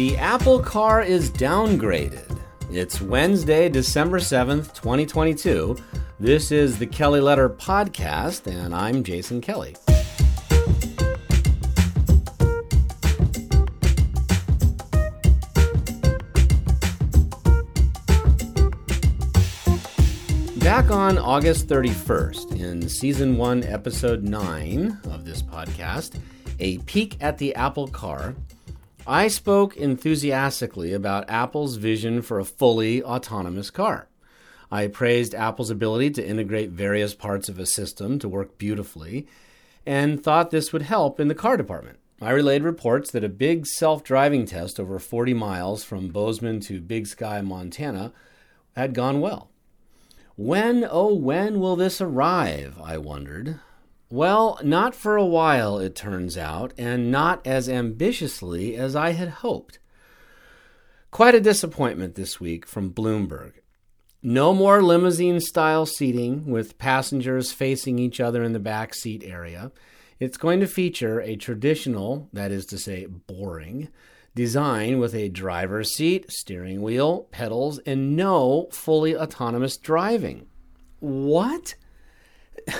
The Apple car is downgraded. It's Wednesday, December 7th, 2022. This is the Kelly Letter Podcast, and I'm Jason Kelly. Back on August 31st, in season 1, episode 9 of this podcast, A Peek at the Apple Car, I spoke enthusiastically about Apple's vision for a fully autonomous car. I praised Apple's ability to integrate various parts of a system to work beautifully and thought this would help in the car department. I relayed reports that a big self driving test over 40 miles from Bozeman to Big Sky, Montana, had gone well. When, oh, when will this arrive? I wondered. Well, not for a while, it turns out, and not as ambitiously as I had hoped. Quite a disappointment this week from Bloomberg. No more limousine style seating with passengers facing each other in the back seat area. It's going to feature a traditional, that is to say, boring, design with a driver's seat, steering wheel, pedals, and no fully autonomous driving. What?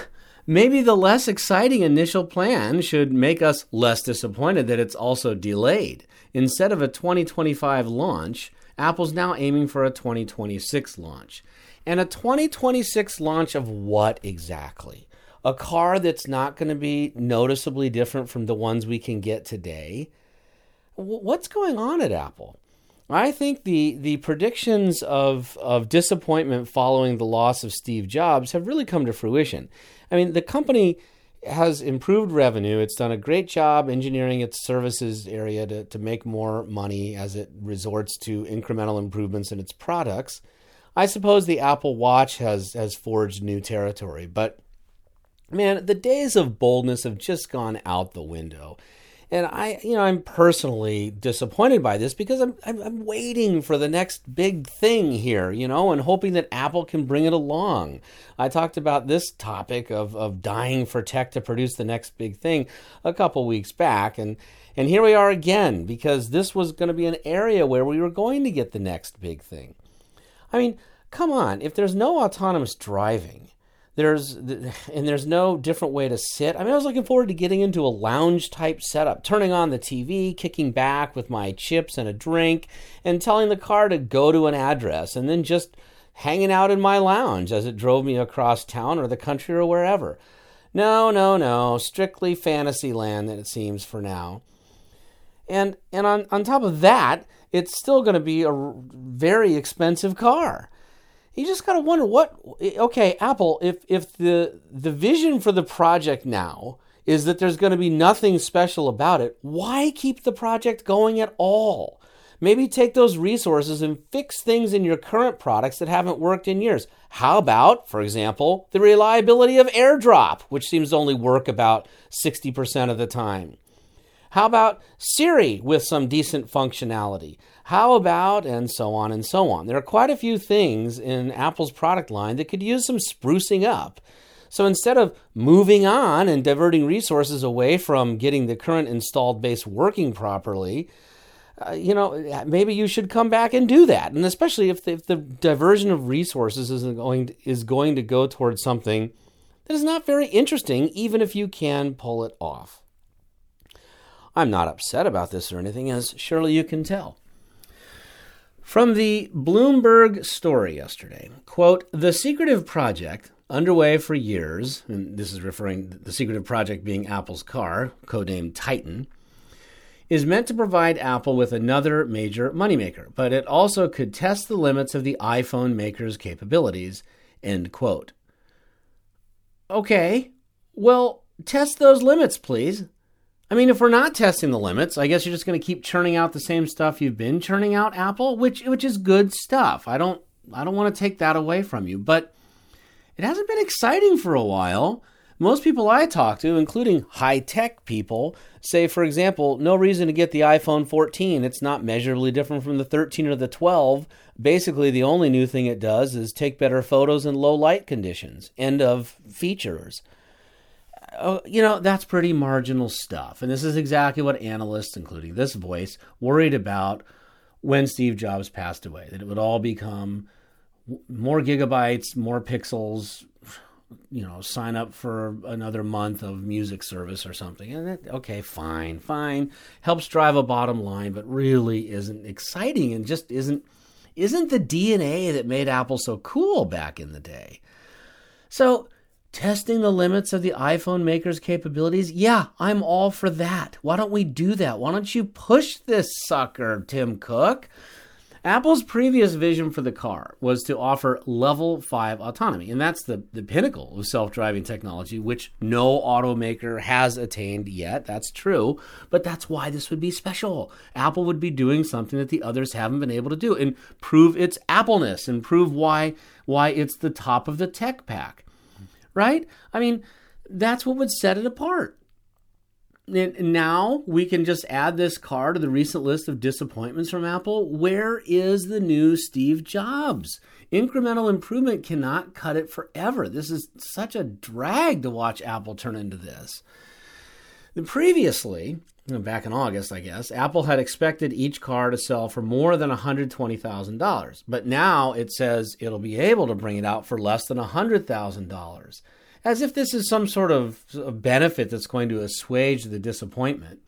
Maybe the less exciting initial plan should make us less disappointed that it's also delayed. Instead of a 2025 launch, Apple's now aiming for a 2026 launch. And a 2026 launch of what exactly? A car that's not going to be noticeably different from the ones we can get today. What's going on at Apple? I think the the predictions of of disappointment following the loss of Steve Jobs have really come to fruition. I mean, the company has improved revenue. It's done a great job engineering its services area to, to make more money as it resorts to incremental improvements in its products. I suppose the Apple Watch has has forged new territory, but man, the days of boldness have just gone out the window. And I, you know, I'm personally disappointed by this because I'm, I'm, I'm, waiting for the next big thing here, you know, and hoping that Apple can bring it along. I talked about this topic of, of dying for tech to produce the next big thing a couple weeks back. And, and here we are again because this was going to be an area where we were going to get the next big thing. I mean, come on, if there's no autonomous driving, there's and there's no different way to sit. I mean, I was looking forward to getting into a lounge type setup, turning on the TV, kicking back with my chips and a drink, and telling the car to go to an address, and then just hanging out in my lounge as it drove me across town or the country or wherever. No, no, no, strictly fantasy land that it seems for now. And and on on top of that, it's still going to be a very expensive car you just got to wonder what okay apple if if the the vision for the project now is that there's going to be nothing special about it why keep the project going at all? Maybe take those resources and fix things in your current products that haven't worked in years. How about for example the reliability of airdrop which seems to only work about 60% of the time how about Siri with some decent functionality? How about, and so on and so on. There are quite a few things in Apple's product line that could use some sprucing up. So instead of moving on and diverting resources away from getting the current installed base working properly, uh, you know, maybe you should come back and do that. And especially if the, if the diversion of resources is going to, is going to go towards something that is not very interesting, even if you can pull it off. I'm not upset about this or anything, as surely you can tell. From the Bloomberg story yesterday, quote, the secretive project underway for years, and this is referring the secretive project being Apple's car, codenamed Titan, is meant to provide Apple with another major moneymaker, but it also could test the limits of the iPhone maker's capabilities, end quote. Okay, well, test those limits, please. I mean, if we're not testing the limits, I guess you're just going to keep churning out the same stuff you've been churning out, Apple, which which is good stuff. I don't I don't want to take that away from you, but it hasn't been exciting for a while. Most people I talk to, including high tech people, say, for example, no reason to get the iPhone 14. It's not measurably different from the 13 or the 12. Basically, the only new thing it does is take better photos in low light conditions. End of features Oh, you know, that's pretty marginal stuff. And this is exactly what analysts, including this voice, worried about when Steve Jobs passed away that it would all become more gigabytes, more pixels, you know, sign up for another month of music service or something. And that, okay, fine, fine. Helps drive a bottom line, but really isn't exciting and just isn't isn't the DNA that made Apple so cool back in the day. So, testing the limits of the iPhone maker's capabilities, yeah, I'm all for that. Why don't we do that? Why don't you push this sucker, Tim Cook? Apple's previous vision for the car was to offer level 5 autonomy, and that's the, the pinnacle of self driving technology, which no automaker has attained yet. That's true, but that's why this would be special. Apple would be doing something that the others haven't been able to do and prove its Appleness and prove why, why it's the top of the tech pack. Right? I mean, that's what would set it apart now we can just add this car to the recent list of disappointments from Apple. Where is the new Steve Jobs? Incremental improvement cannot cut it forever. This is such a drag to watch Apple turn into this. Previously, back in August, I guess, Apple had expected each car to sell for more than $120,000. But now it says it'll be able to bring it out for less than $100,000 as if this is some sort of benefit that's going to assuage the disappointment.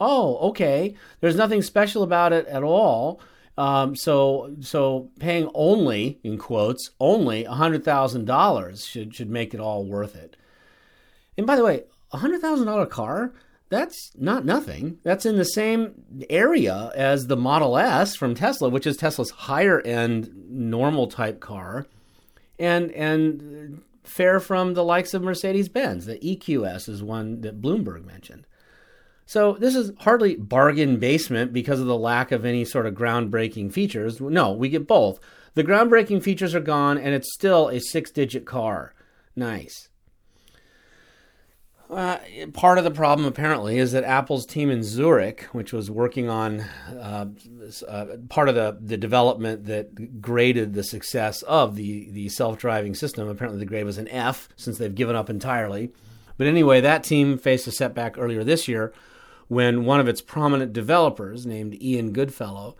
Oh, okay. There's nothing special about it at all. Um, so, so paying only in quotes only hundred thousand dollars should should make it all worth it. And by the way, a hundred thousand dollar car that's not nothing. That's in the same area as the Model S from Tesla, which is Tesla's higher end normal type car. And and fare from the likes of Mercedes Benz. The EQS is one that Bloomberg mentioned. So this is hardly bargain basement because of the lack of any sort of groundbreaking features. No, we get both. The groundbreaking features are gone, and it's still a six digit car. Nice. Uh, part of the problem, apparently, is that Apple's team in Zurich, which was working on uh, uh, part of the, the development that graded the success of the, the self driving system, apparently the grade was an F since they've given up entirely. But anyway, that team faced a setback earlier this year when one of its prominent developers, named Ian Goodfellow,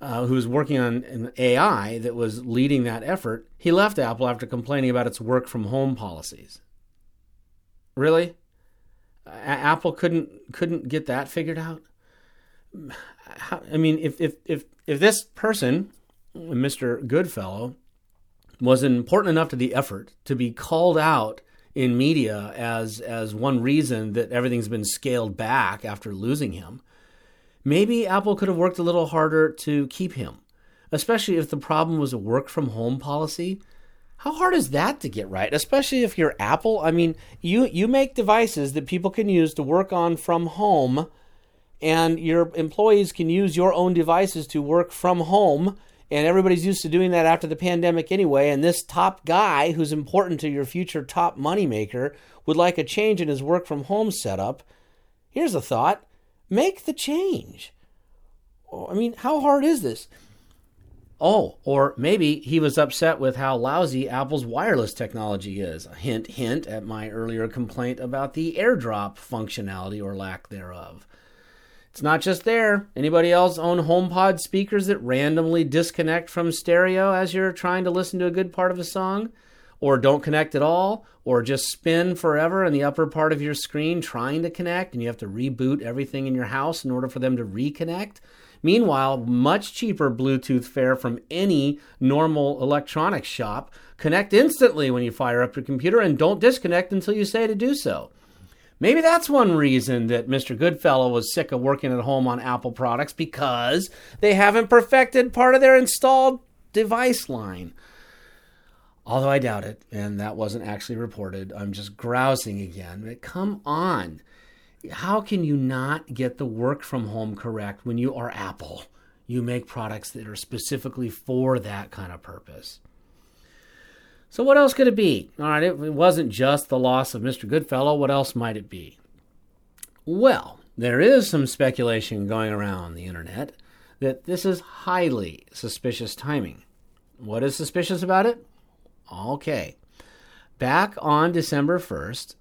uh, who was working on an AI that was leading that effort, he left Apple after complaining about its work from home policies. Really? A- Apple couldn't couldn't get that figured out. How, I mean, if if if if this person, Mr. Goodfellow, was important enough to the effort to be called out in media as as one reason that everything's been scaled back after losing him, maybe Apple could have worked a little harder to keep him, especially if the problem was a work from home policy how hard is that to get right? Especially if you're Apple. I mean, you you make devices that people can use to work on from home, and your employees can use your own devices to work from home. And everybody's used to doing that after the pandemic anyway. And this top guy, who's important to your future top moneymaker, would like a change in his work from home setup. Here's a thought: make the change. I mean, how hard is this? Oh, or maybe he was upset with how lousy Apple's wireless technology is. A hint, hint at my earlier complaint about the AirDrop functionality or lack thereof. It's not just there. Anybody else own HomePod speakers that randomly disconnect from stereo as you're trying to listen to a good part of a song? Or don't connect at all? Or just spin forever in the upper part of your screen trying to connect and you have to reboot everything in your house in order for them to reconnect? Meanwhile, much cheaper Bluetooth fare from any normal electronics shop. Connect instantly when you fire up your computer and don't disconnect until you say to do so. Maybe that's one reason that Mr. Goodfellow was sick of working at home on Apple products because they haven't perfected part of their installed device line. Although I doubt it, and that wasn't actually reported. I'm just grousing again. But come on how can you not get the work from home correct when you are Apple? You make products that are specifically for that kind of purpose. So, what else could it be? All right, it, it wasn't just the loss of Mr. Goodfellow. What else might it be? Well, there is some speculation going around the internet that this is highly suspicious timing. What is suspicious about it? Okay. Back on December 1st,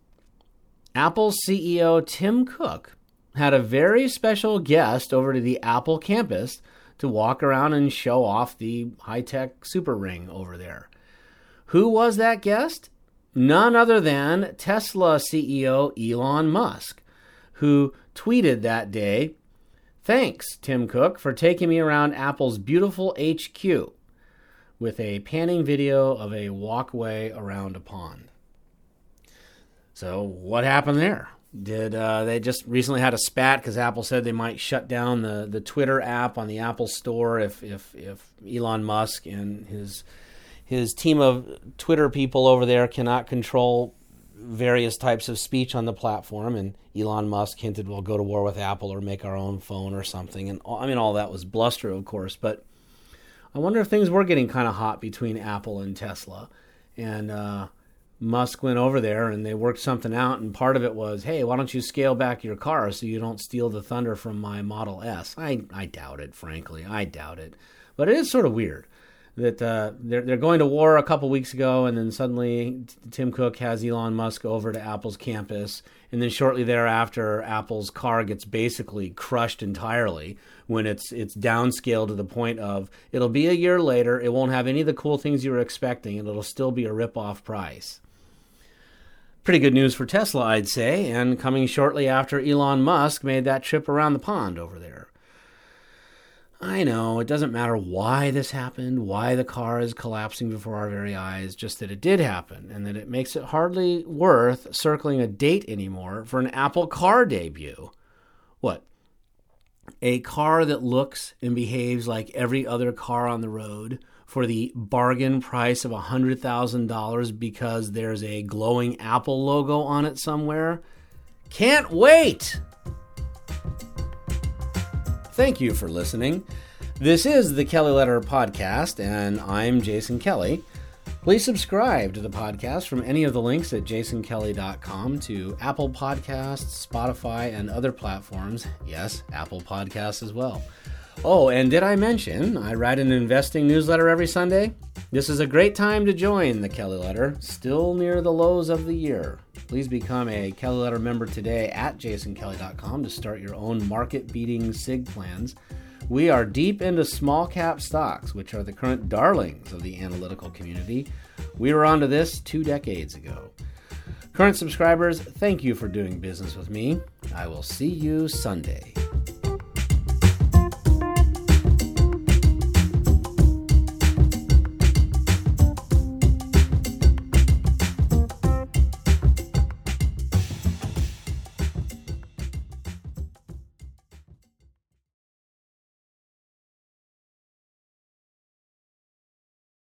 Apple CEO Tim Cook had a very special guest over to the Apple campus to walk around and show off the high tech super ring over there. Who was that guest? None other than Tesla CEO Elon Musk, who tweeted that day Thanks, Tim Cook, for taking me around Apple's beautiful HQ with a panning video of a walkway around a pond. So, what happened there? Did uh, they just recently had a spat because Apple said they might shut down the, the Twitter app on the Apple Store if, if, if Elon Musk and his his team of Twitter people over there cannot control various types of speech on the platform. And Elon Musk hinted we'll go to war with Apple or make our own phone or something. And I mean, all that was bluster, of course. But I wonder if things were getting kind of hot between Apple and Tesla. And uh, Musk went over there and they worked something out. And part of it was, hey, why don't you scale back your car so you don't steal the thunder from my Model S? I, I doubt it, frankly. I doubt it. But it is sort of weird that uh, they're they're going to war a couple weeks ago, and then suddenly Tim Cook has Elon Musk over to Apple's campus, and then shortly thereafter, Apple's car gets basically crushed entirely when it's it's downscaled to the point of it'll be a year later, it won't have any of the cool things you were expecting, and it'll still be a rip-off price. Pretty good news for Tesla, I'd say, and coming shortly after Elon Musk made that trip around the pond over there. I know, it doesn't matter why this happened, why the car is collapsing before our very eyes, just that it did happen, and that it makes it hardly worth circling a date anymore for an Apple car debut. What? A car that looks and behaves like every other car on the road for the bargain price of $100,000 because there's a glowing Apple logo on it somewhere? Can't wait! Thank you for listening. This is the Kelly Letter Podcast, and I'm Jason Kelly. Please subscribe to the podcast from any of the links at jasonkelly.com to Apple Podcasts, Spotify, and other platforms. Yes, Apple Podcasts as well. Oh, and did I mention I write an investing newsletter every Sunday? This is a great time to join the Kelly Letter, still near the lows of the year. Please become a Kelly Letter member today at jasonkelly.com to start your own market beating SIG plans. We are deep into small cap stocks, which are the current darlings of the analytical community. We were onto this two decades ago. Current subscribers, thank you for doing business with me. I will see you Sunday.